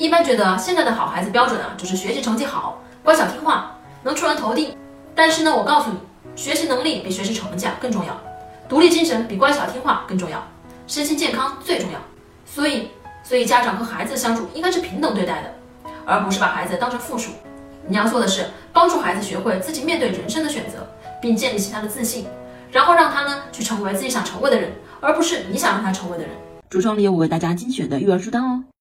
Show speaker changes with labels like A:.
A: 一般觉得现在的好孩子标准啊，就是学习成绩好、乖巧听话、能出人头地。但是呢，我告诉你，学习能力比学习成绩更重要，独立精神比乖巧听话更重要，身心健康最重要。所以，所以家长和孩子相处应该是平等对待的，而不是把孩子当成附属。你要做的是帮助孩子学会自己面对人生的选择，并建立起他的自信，然后让他呢去成为自己想成为的人，而不是你想让他成为的人。
B: 橱窗里有我为大家精选的育儿书单哦。